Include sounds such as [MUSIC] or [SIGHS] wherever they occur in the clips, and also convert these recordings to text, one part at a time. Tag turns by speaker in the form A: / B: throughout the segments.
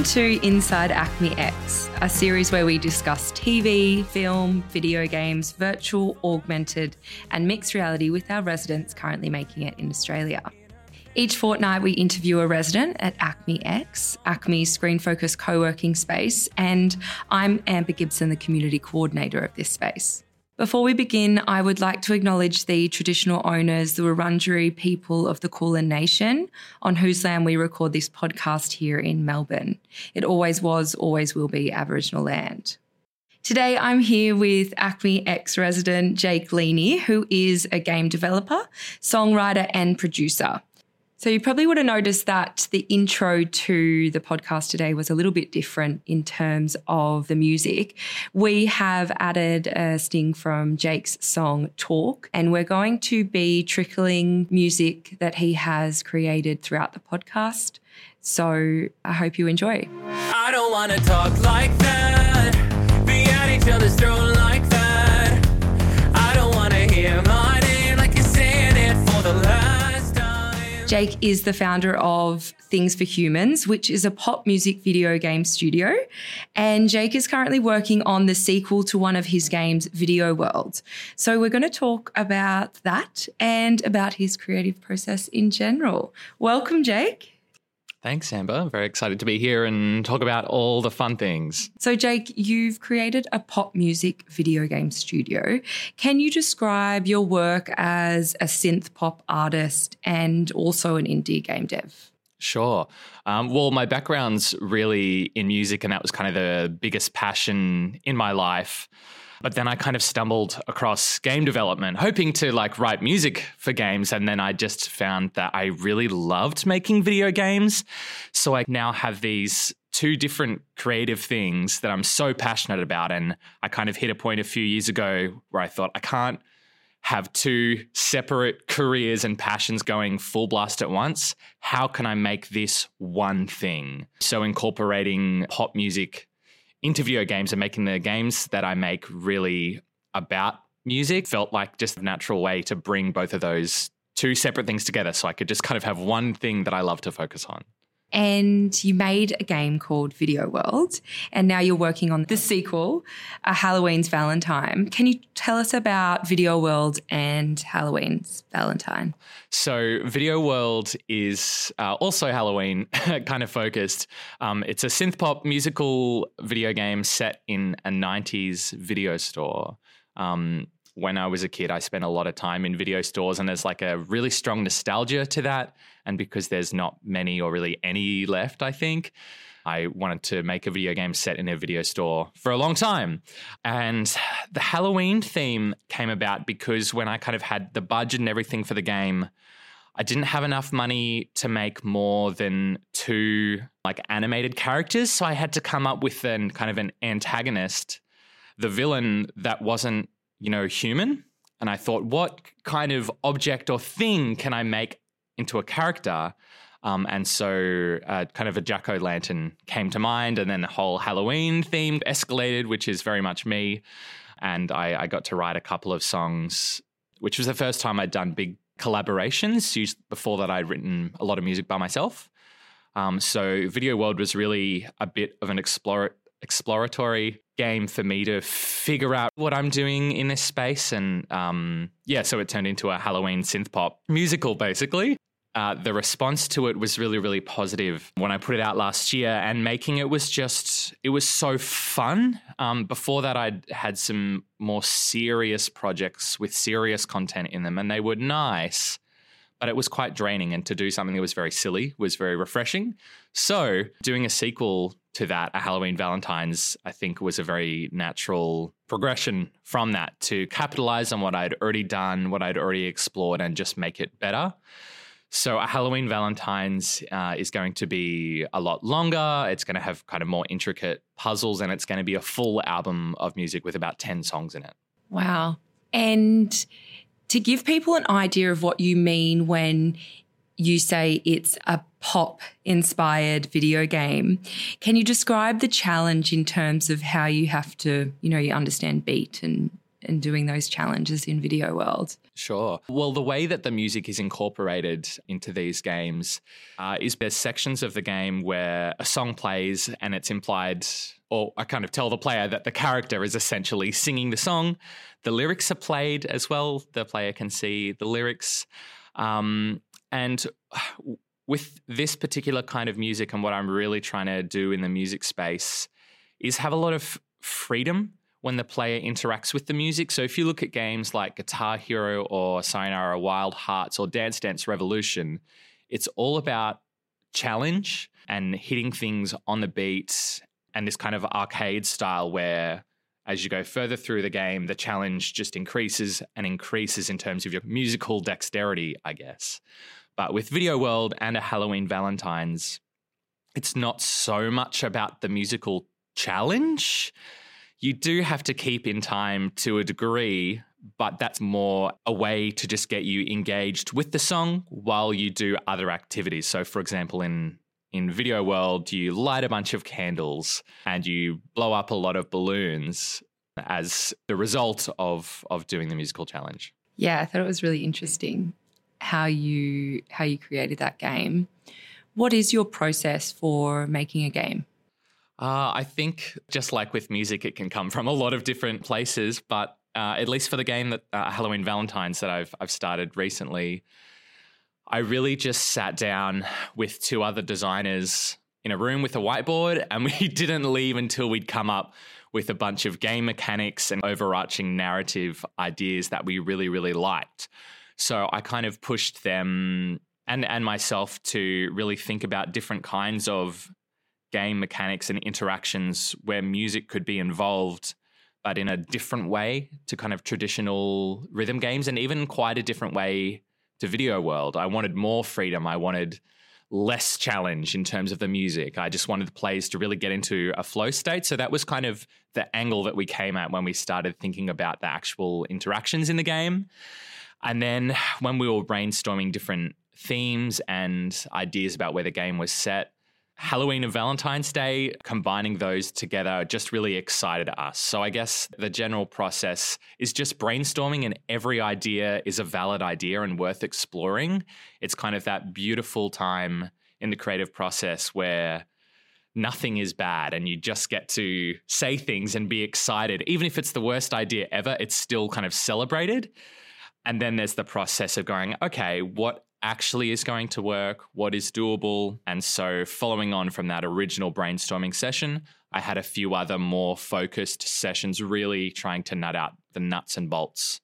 A: Welcome to Inside ACMI X, a series where we discuss TV, film, video games, virtual, augmented, and mixed reality with our residents currently making it in Australia. Each fortnight, we interview a resident at ACMI X, ACMI's screen focused co working space, and I'm Amber Gibson, the community coordinator of this space. Before we begin, I would like to acknowledge the traditional owners, the Wurundjeri people of the Kulin Nation, on whose land we record this podcast here in Melbourne. It always was, always will be Aboriginal land. Today, I'm here with ACMI X resident Jake Leaney, who is a game developer, songwriter, and producer. So, you probably would have noticed that the intro to the podcast today was a little bit different in terms of the music. We have added a sting from Jake's song Talk, and we're going to be trickling music that he has created throughout the podcast. So, I hope you enjoy. I don't want to talk like that, be at each other's throat like Jake is the founder of Things for Humans, which is a pop music video game studio. And Jake is currently working on the sequel to one of his games, Video World. So we're going to talk about that and about his creative process in general. Welcome, Jake.
B: Thanks, Amber. I'm very excited to be here and talk about all the fun things.
A: So, Jake, you've created a pop music video game studio. Can you describe your work as a synth pop artist and also an indie game dev?
B: Sure. Um, well, my background's really in music, and that was kind of the biggest passion in my life. But then I kind of stumbled across game development, hoping to like write music for games. And then I just found that I really loved making video games. So I now have these two different creative things that I'm so passionate about. And I kind of hit a point a few years ago where I thought, I can't have two separate careers and passions going full blast at once. How can I make this one thing? So, incorporating pop music into video games and making the games that I make really about music felt like just a natural way to bring both of those two separate things together. So I could just kind of have one thing that I love to focus on
A: and you made a game called Video World, and now you're working on the sequel, uh, Halloween's Valentine. Can you tell us about Video World and Halloween's Valentine?
B: So, Video World is uh, also Halloween [LAUGHS] kind of focused. Um, it's a synth pop musical video game set in a 90s video store. Um, when I was a kid, I spent a lot of time in video stores, and there's like a really strong nostalgia to that. And because there's not many or really any left, I think. I wanted to make a video game set in a video store for a long time. And the Halloween theme came about because when I kind of had the budget and everything for the game, I didn't have enough money to make more than two like animated characters. So I had to come up with an kind of an antagonist, the villain that wasn't you know, human. And I thought, what kind of object or thing can I make into a character? Um, and so, uh, kind of a jack o' lantern came to mind, and then the whole Halloween theme escalated, which is very much me. And I, I got to write a couple of songs, which was the first time I'd done big collaborations. Before that, I'd written a lot of music by myself. Um, so, Video World was really a bit of an explore, exploratory game for me to figure out what I'm doing in this space. And um, yeah, so it turned into a Halloween synth pop musical, basically. Uh, the response to it was really, really positive when I put it out last year, and making it was just, it was so fun. Um, before that, I'd had some more serious projects with serious content in them, and they were nice but it was quite draining. And to do something that was very silly was very refreshing. So, doing a sequel to that, a Halloween Valentine's, I think was a very natural progression from that to capitalize on what I'd already done, what I'd already explored, and just make it better. So, a Halloween Valentine's uh, is going to be a lot longer. It's going to have kind of more intricate puzzles, and it's going to be a full album of music with about 10 songs in it.
A: Wow. And to give people an idea of what you mean when you say it's a pop inspired video game. Can you describe the challenge in terms of how you have to, you know, you understand beat and and doing those challenges in video world?
B: Sure. Well, the way that the music is incorporated into these games uh, is there's sections of the game where a song plays and it's implied, or I kind of tell the player that the character is essentially singing the song. The lyrics are played as well. The player can see the lyrics. Um, and with this particular kind of music, and what I'm really trying to do in the music space is have a lot of freedom when the player interacts with the music. So if you look at games like Guitar Hero or Sayonara Wild Hearts or Dance Dance Revolution, it's all about challenge and hitting things on the beat and this kind of arcade style where as you go further through the game, the challenge just increases and increases in terms of your musical dexterity, I guess. But with Video World and a Halloween Valentine's, it's not so much about the musical challenge you do have to keep in time to a degree, but that's more a way to just get you engaged with the song while you do other activities. So, for example, in in video world, you light a bunch of candles and you blow up a lot of balloons as the result of of doing the musical challenge.
A: Yeah, I thought it was really interesting how you how you created that game. What is your process for making a game?
B: Uh, I think just like with music, it can come from a lot of different places. But uh, at least for the game that uh, Halloween Valentine's that I've I've started recently, I really just sat down with two other designers in a room with a whiteboard, and we [LAUGHS] didn't leave until we'd come up with a bunch of game mechanics and overarching narrative ideas that we really really liked. So I kind of pushed them and and myself to really think about different kinds of game mechanics and interactions where music could be involved, but in a different way to kind of traditional rhythm games and even quite a different way to video world. I wanted more freedom. I wanted less challenge in terms of the music. I just wanted the players to really get into a flow state. So that was kind of the angle that we came at when we started thinking about the actual interactions in the game. And then when we were brainstorming different themes and ideas about where the game was set, Halloween and Valentine's Day, combining those together just really excited us. So I guess the general process is just brainstorming, and every idea is a valid idea and worth exploring. It's kind of that beautiful time in the creative process where nothing is bad and you just get to say things and be excited. Even if it's the worst idea ever, it's still kind of celebrated. And then there's the process of going, okay, what actually is going to work, what is doable. And so, following on from that original brainstorming session, I had a few other more focused sessions, really trying to nut out the nuts and bolts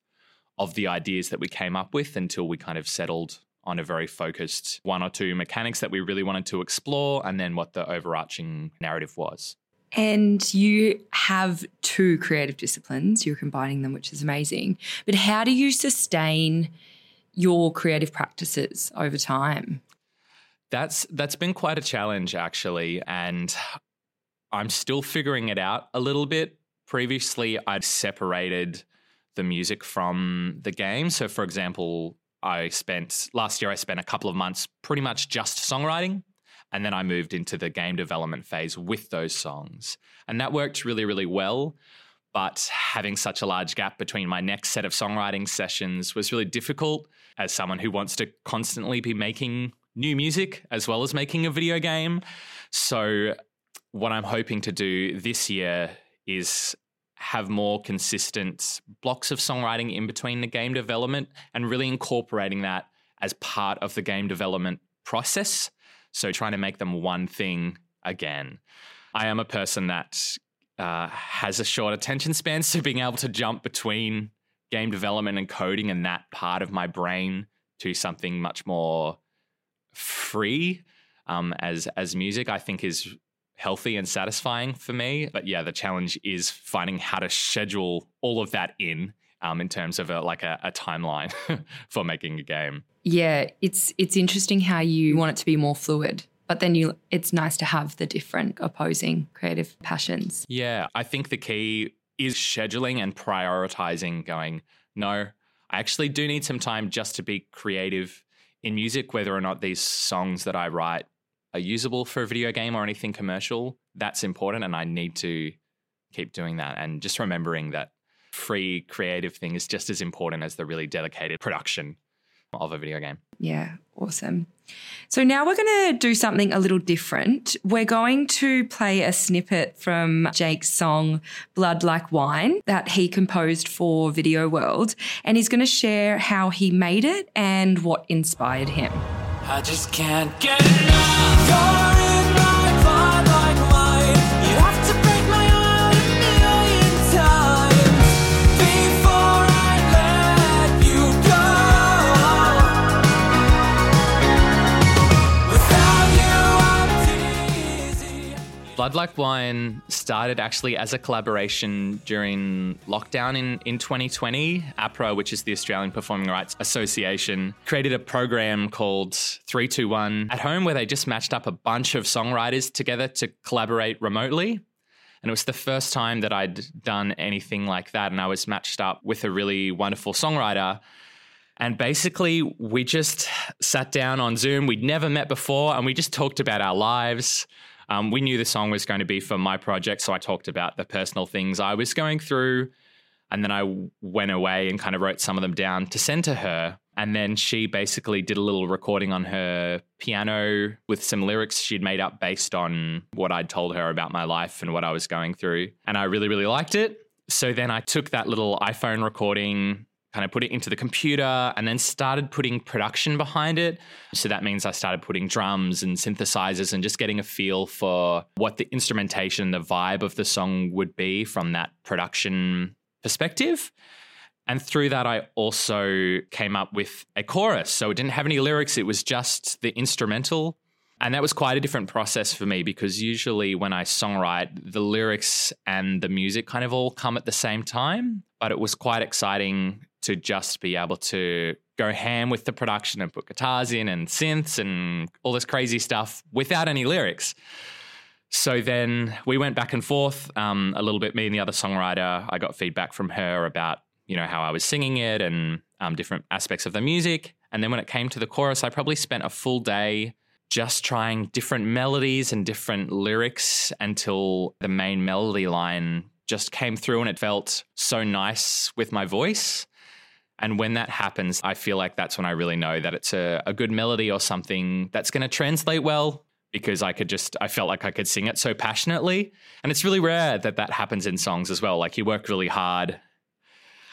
B: of the ideas that we came up with until we kind of settled on a very focused one or two mechanics that we really wanted to explore and then what the overarching narrative was.
A: And you have two creative disciplines, you're combining them, which is amazing. But how do you sustain your creative practices over time?
B: That's that's been quite a challenge actually and I'm still figuring it out a little bit. Previously I'd separated the music from the game. So for example, I spent last year I spent a couple of months pretty much just songwriting and then I moved into the game development phase with those songs. And that worked really really well. But having such a large gap between my next set of songwriting sessions was really difficult as someone who wants to constantly be making new music as well as making a video game. So, what I'm hoping to do this year is have more consistent blocks of songwriting in between the game development and really incorporating that as part of the game development process. So, trying to make them one thing again. I am a person that uh, has a short attention span, [LAUGHS] so being able to jump between game development and coding and that part of my brain to something much more free um, as as music, I think is healthy and satisfying for me. But yeah, the challenge is finding how to schedule all of that in um, in terms of a, like a, a timeline [LAUGHS] for making a game.
A: Yeah, it's it's interesting how you want it to be more fluid but then you it's nice to have the different opposing creative passions.
B: Yeah, I think the key is scheduling and prioritizing going, no, I actually do need some time just to be creative in music, whether or not these songs that I write are usable for a video game or anything commercial. That's important. And I need to keep doing that. And just remembering that free creative thing is just as important as the really dedicated production of a video game.
A: Yeah, awesome. So now we're going to do something a little different. We're going to play a snippet from Jake's song Blood Like Wine that he composed for Video World, and he's going to share how he made it and what inspired him. I just can't get enough.
B: Blood Like Wine started actually as a collaboration during lockdown in, in 2020. APRA, which is the Australian Performing Rights Association, created a program called 321 at home where they just matched up a bunch of songwriters together to collaborate remotely. And it was the first time that I'd done anything like that. And I was matched up with a really wonderful songwriter. And basically, we just sat down on Zoom. We'd never met before, and we just talked about our lives. Um, we knew the song was going to be for my project, so I talked about the personal things I was going through. And then I went away and kind of wrote some of them down to send to her. And then she basically did a little recording on her piano with some lyrics she'd made up based on what I'd told her about my life and what I was going through. And I really, really liked it. So then I took that little iPhone recording kind of put it into the computer and then started putting production behind it. So that means I started putting drums and synthesizers and just getting a feel for what the instrumentation, the vibe of the song would be from that production perspective. And through that, I also came up with a chorus. So it didn't have any lyrics, it was just the instrumental. And that was quite a different process for me because usually when I songwrite, the lyrics and the music kind of all come at the same time. But it was quite exciting to just be able to go ham with the production and put guitars in and synths and all this crazy stuff without any lyrics. So then we went back and forth um, a little bit. Me and the other songwriter, I got feedback from her about you know how I was singing it and um, different aspects of the music. And then when it came to the chorus, I probably spent a full day just trying different melodies and different lyrics until the main melody line just came through and it felt so nice with my voice. And when that happens, I feel like that's when I really know that it's a, a good melody or something that's going to translate well because I could just, I felt like I could sing it so passionately. And it's really rare that that happens in songs as well. Like you work really hard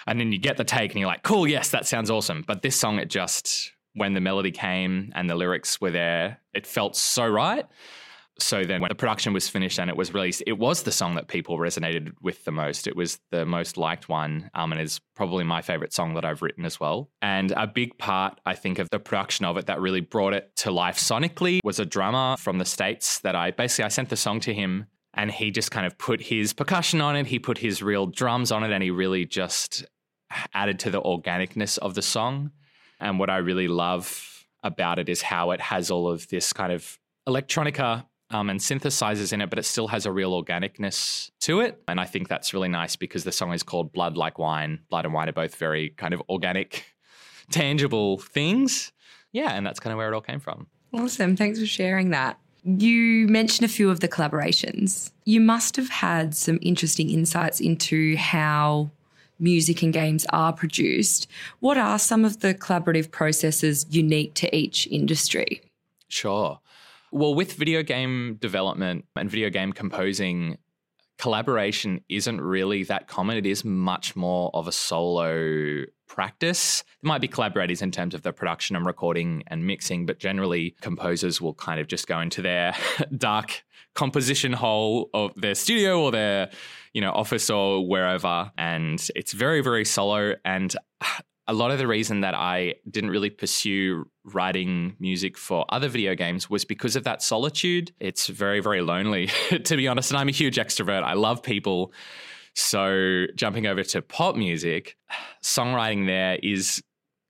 B: and then you get the take and you're like, cool, yes, that sounds awesome. But this song, it just, when the melody came and the lyrics were there, it felt so right so then when the production was finished and it was released, it was the song that people resonated with the most. It was the most liked one um, and is probably my favorite song that I've written as well. And a big part, I think, of the production of it that really brought it to life sonically was a drummer from the States that I basically I sent the song to him and he just kind of put his percussion on it. He put his real drums on it and he really just added to the organicness of the song. And what I really love about it is how it has all of this kind of electronica um, and synthesizers in it, but it still has a real organicness to it. And I think that's really nice because the song is called Blood Like Wine. Blood and wine are both very kind of organic, [LAUGHS] tangible things. Yeah, and that's kind of where it all came from.
A: Awesome. Thanks for sharing that. You mentioned a few of the collaborations. You must have had some interesting insights into how music and games are produced. What are some of the collaborative processes unique to each industry?
B: Sure. Well, with video game development and video game composing, collaboration isn't really that common. It is much more of a solo practice. There might be collaborators in terms of the production and recording and mixing, but generally composers will kind of just go into their [LAUGHS] dark composition hole of their studio or their you know office or wherever and it's very very solo and a lot of the reason that I didn't really pursue writing music for other video games was because of that solitude. It's very, very lonely, [LAUGHS] to be honest. And I'm a huge extrovert. I love people. So jumping over to pop music, songwriting there is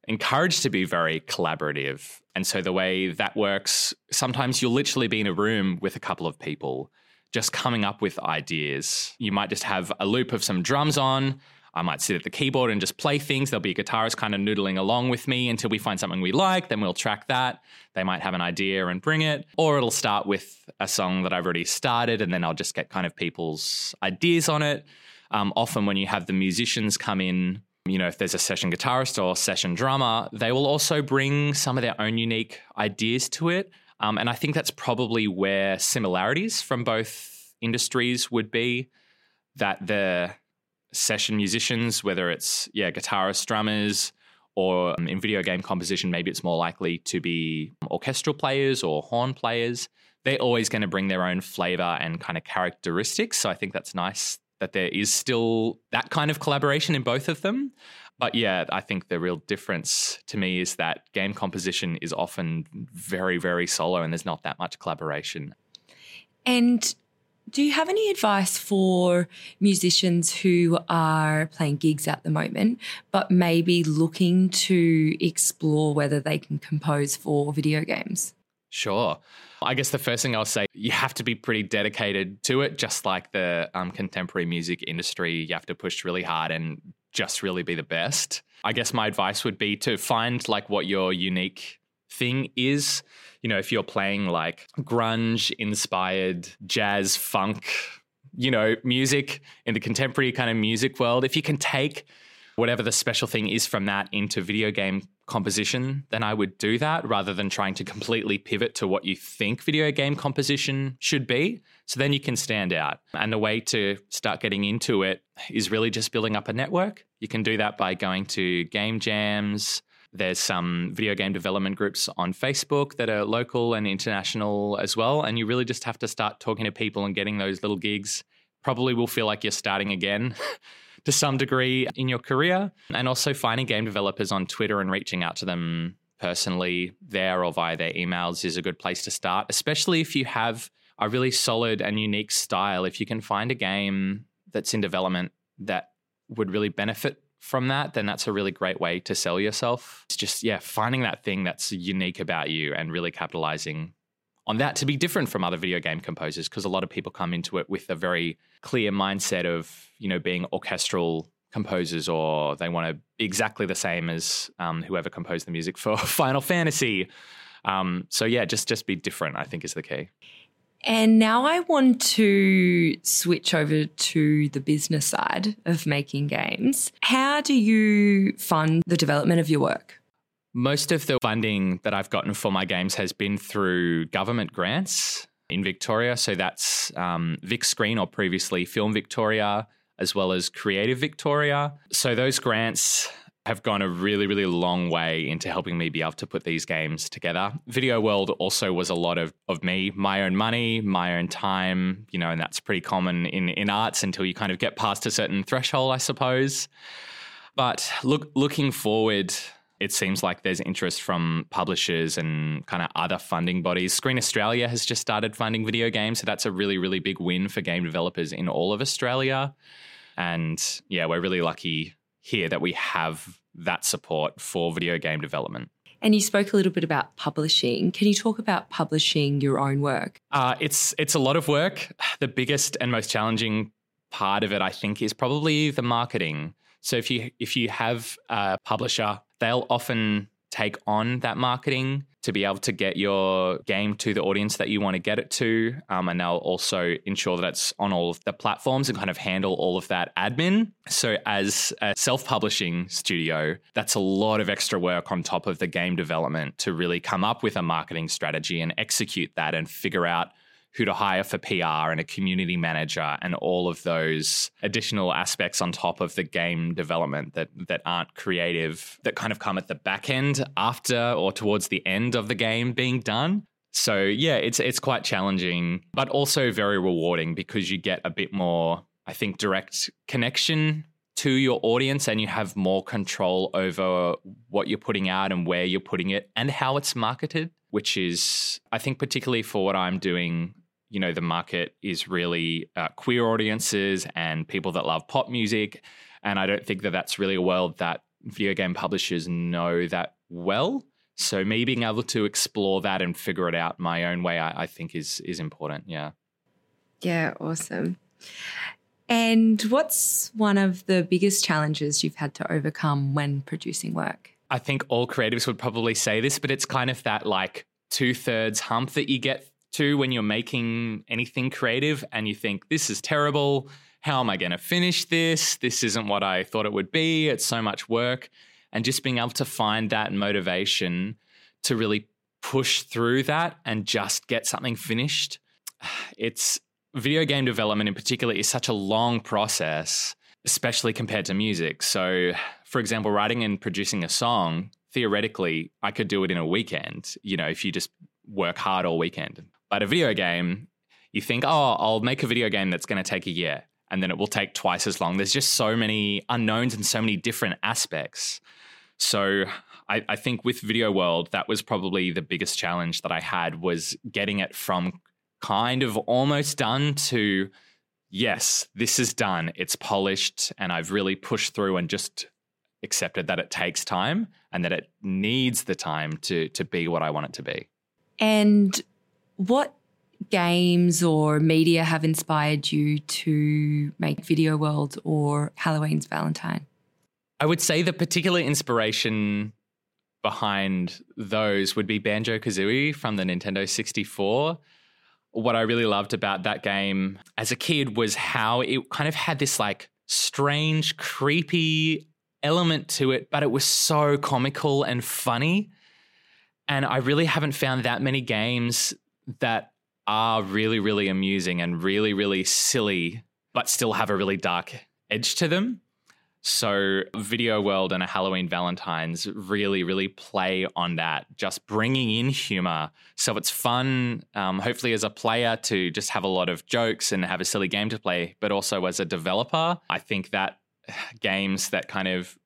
B: encouraged to be very collaborative. And so the way that works, sometimes you'll literally be in a room with a couple of people just coming up with ideas. You might just have a loop of some drums on I might sit at the keyboard and just play things. There'll be a guitarist kind of noodling along with me until we find something we like. Then we'll track that. They might have an idea and bring it. Or it'll start with a song that I've already started, and then I'll just get kind of people's ideas on it. um, often when you have the musicians come in, you know, if there's a session guitarist or session drummer, they will also bring some of their own unique ideas to it. Um, and I think that's probably where similarities from both industries would be that the session musicians, whether it's, yeah, guitarists, drummers, or um, in video game composition, maybe it's more likely to be orchestral players or horn players. They're always going to bring their own flavor and kind of characteristics. So I think that's nice that there is still that kind of collaboration in both of them. But yeah, I think the real difference to me is that game composition is often very, very solo and there's not that much collaboration.
A: And do you have any advice for musicians who are playing gigs at the moment, but maybe looking to explore whether they can compose for video games?
B: Sure. I guess the first thing I'll say, you have to be pretty dedicated to it, just like the um, contemporary music industry. You have to push really hard and just really be the best. I guess my advice would be to find like what your unique thing is. You know, if you're playing like grunge inspired jazz funk, you know, music in the contemporary kind of music world, if you can take whatever the special thing is from that into video game composition, then I would do that rather than trying to completely pivot to what you think video game composition should be. So then you can stand out. And the way to start getting into it is really just building up a network. You can do that by going to game jams. There's some video game development groups on Facebook that are local and international as well. And you really just have to start talking to people and getting those little gigs. Probably will feel like you're starting again. [LAUGHS] to some degree in your career, and also finding game developers on Twitter and reaching out to them personally there or via their emails is a good place to start, especially if you have a really solid and unique style. If you can find a game that's in development that would really benefit from that, then that's a really great way to sell yourself. It's just, yeah, finding that thing that's unique about you and really capitalizing on that to be different from other video game composers because a lot of people come into it with a very clear mindset of you know being orchestral composers or they want to be exactly the same as um, whoever composed the music for [LAUGHS] Final Fantasy. Um, so yeah, just just be different. I think is the key.
A: And now I want to switch over to the business side of making games. How do you fund the development of your work?
B: Most of the funding that I've gotten for my games has been through government grants in Victoria. So that's um, Vic Screen or previously Film Victoria, as well as Creative Victoria. So those grants have gone a really, really long way into helping me be able to put these games together. Video World also was a lot of, of me, my own money, my own time, you know, and that's pretty common in, in arts until you kind of get past a certain threshold, I suppose. But look, looking forward, it seems like there's interest from publishers and kind of other funding bodies. Screen Australia has just started funding video games, so that's a really, really big win for game developers in all of Australia. And yeah, we're really lucky here that we have that support for video game development.
A: And you spoke a little bit about publishing. Can you talk about publishing your own work?
B: Uh, it's it's a lot of work. [SIGHS] The biggest and most challenging part of it, I think, is probably the marketing. So if you if you have a publisher they'll often take on that marketing to be able to get your game to the audience that you want to get it to. Um, and they'll also ensure that it's on all of the platforms and kind of handle all of that admin. So, as a self publishing studio, that's a lot of extra work on top of the game development to really come up with a marketing strategy and execute that and figure out who to hire for PR and a community manager and all of those additional aspects on top of the game development that that aren't creative that kind of come at the back end after or towards the end of the game being done. So yeah, it's it's quite challenging, but also very rewarding because you get a bit more, I think, direct connection to your audience and you have more control over what you're putting out and where you're putting it and how it's marketed, which is, I think, particularly for what I'm doing you know the market is really uh, queer audiences and people that love pop music. And i don't think that that's really a world that video game publishers know that well. So me being able to explore that and figure it out my own way i, I think is is important. Yeah.
A: Yeah awesome. And what's one of the biggest challenges you've had to overcome when producing work?
B: I think all creatives would probably say this but it's kind of that like two-thirds hump that you get to when you're making anything creative and you think, this is terrible. how am I going to finish this? This isn't what I thought it would be. It's so much work. And just being able to find that motivation to really push through that and just get something finished. [SIGHS] It's video game development in particular is such a long process, especially compared to music. So, for example, writing and producing a song, theoretically, I could do it in a weekend, you know, if you just work hard all weekend. But a video game, you think, oh, I'll make a video game that's going to take a year and then it will take twice as long. There's just so many unknowns and so many different aspects. So I, I, think with Video World, that was probably the biggest challenge that I had was getting it from kind of almost done to yes, this is done. It's polished, and I've really pushed through and just accepted that it takes time and that it needs the time to to be what I want it to be.
A: And what games or media have inspired you to make Video World or Halloween's Valentine?
B: I would say the particular inspiration behind those would be Banjo Kazooie from the Nintendo 64 what I really loved about that game as a kid was how it kind of had this like strange, creepy element to it, but it was so comical and funny. And I really haven't found that many games that are really, really amusing and really, really silly, but still have a really dark edge to them. So, Video World and a Halloween Valentine's really, really play on that, just bringing in humor. So, it's fun, um, hopefully, as a player to just have a lot of jokes and have a silly game to play, but also as a developer, I think that [SIGHS] games that kind of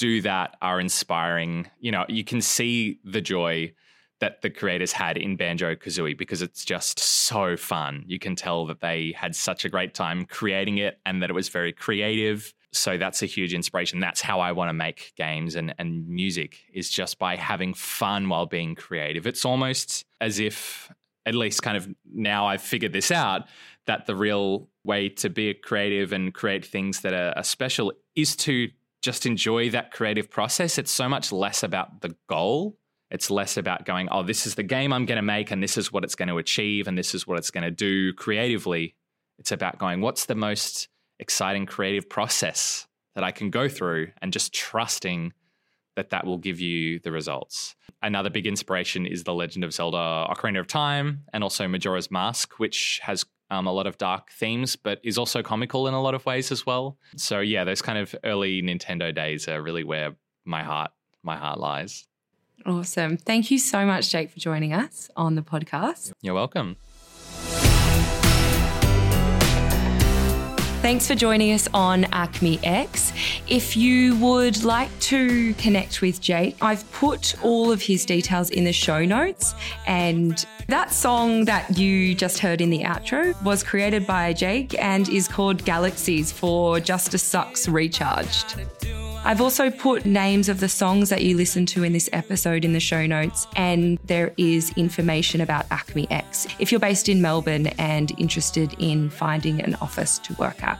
B: do that are inspiring. You know, you can see the joy that the creators had in Banjo Kazooie because it's just so fun. You can tell that they had such a great time creating it and that it was very creative so that's a huge inspiration. That's how I want to make games and, and music is just by having fun while being creative. It's almost as if, at least kind of now I've figured this out, that the real way to be a creative and create things that are, are special is to just enjoy that creative process. It's so much less about the goal. It's less about going, oh, this is the game I'm going to make and this is what it's going to achieve and this is what it's going to do creatively. It's about going, what's the most exciting creative process that I can go through and just trusting that that will give you the results. Another big inspiration is The Legend of Zelda Ocarina of Time and also Majora's Mask, which has um, a lot of dark themes, but is also comical in a lot of ways as well. So yeah, those kind of early Nintendo days are really where my heart my heart lies.
A: Awesome. Thank you so much, Jake, for joining us on the podcast.
B: You're welcome.
A: Thanks for joining us on ACMI X. If you would like to connect with Jake, I've put all of his details in the show notes. And that song that you just heard in the outro was created by Jake and is called Galaxies for Justice Sucks Recharged. I've also put names of the songs that you listen to in this episode in the show notes, and there is information about ACMI X if you're based in Melbourne and interested in finding an office to work at.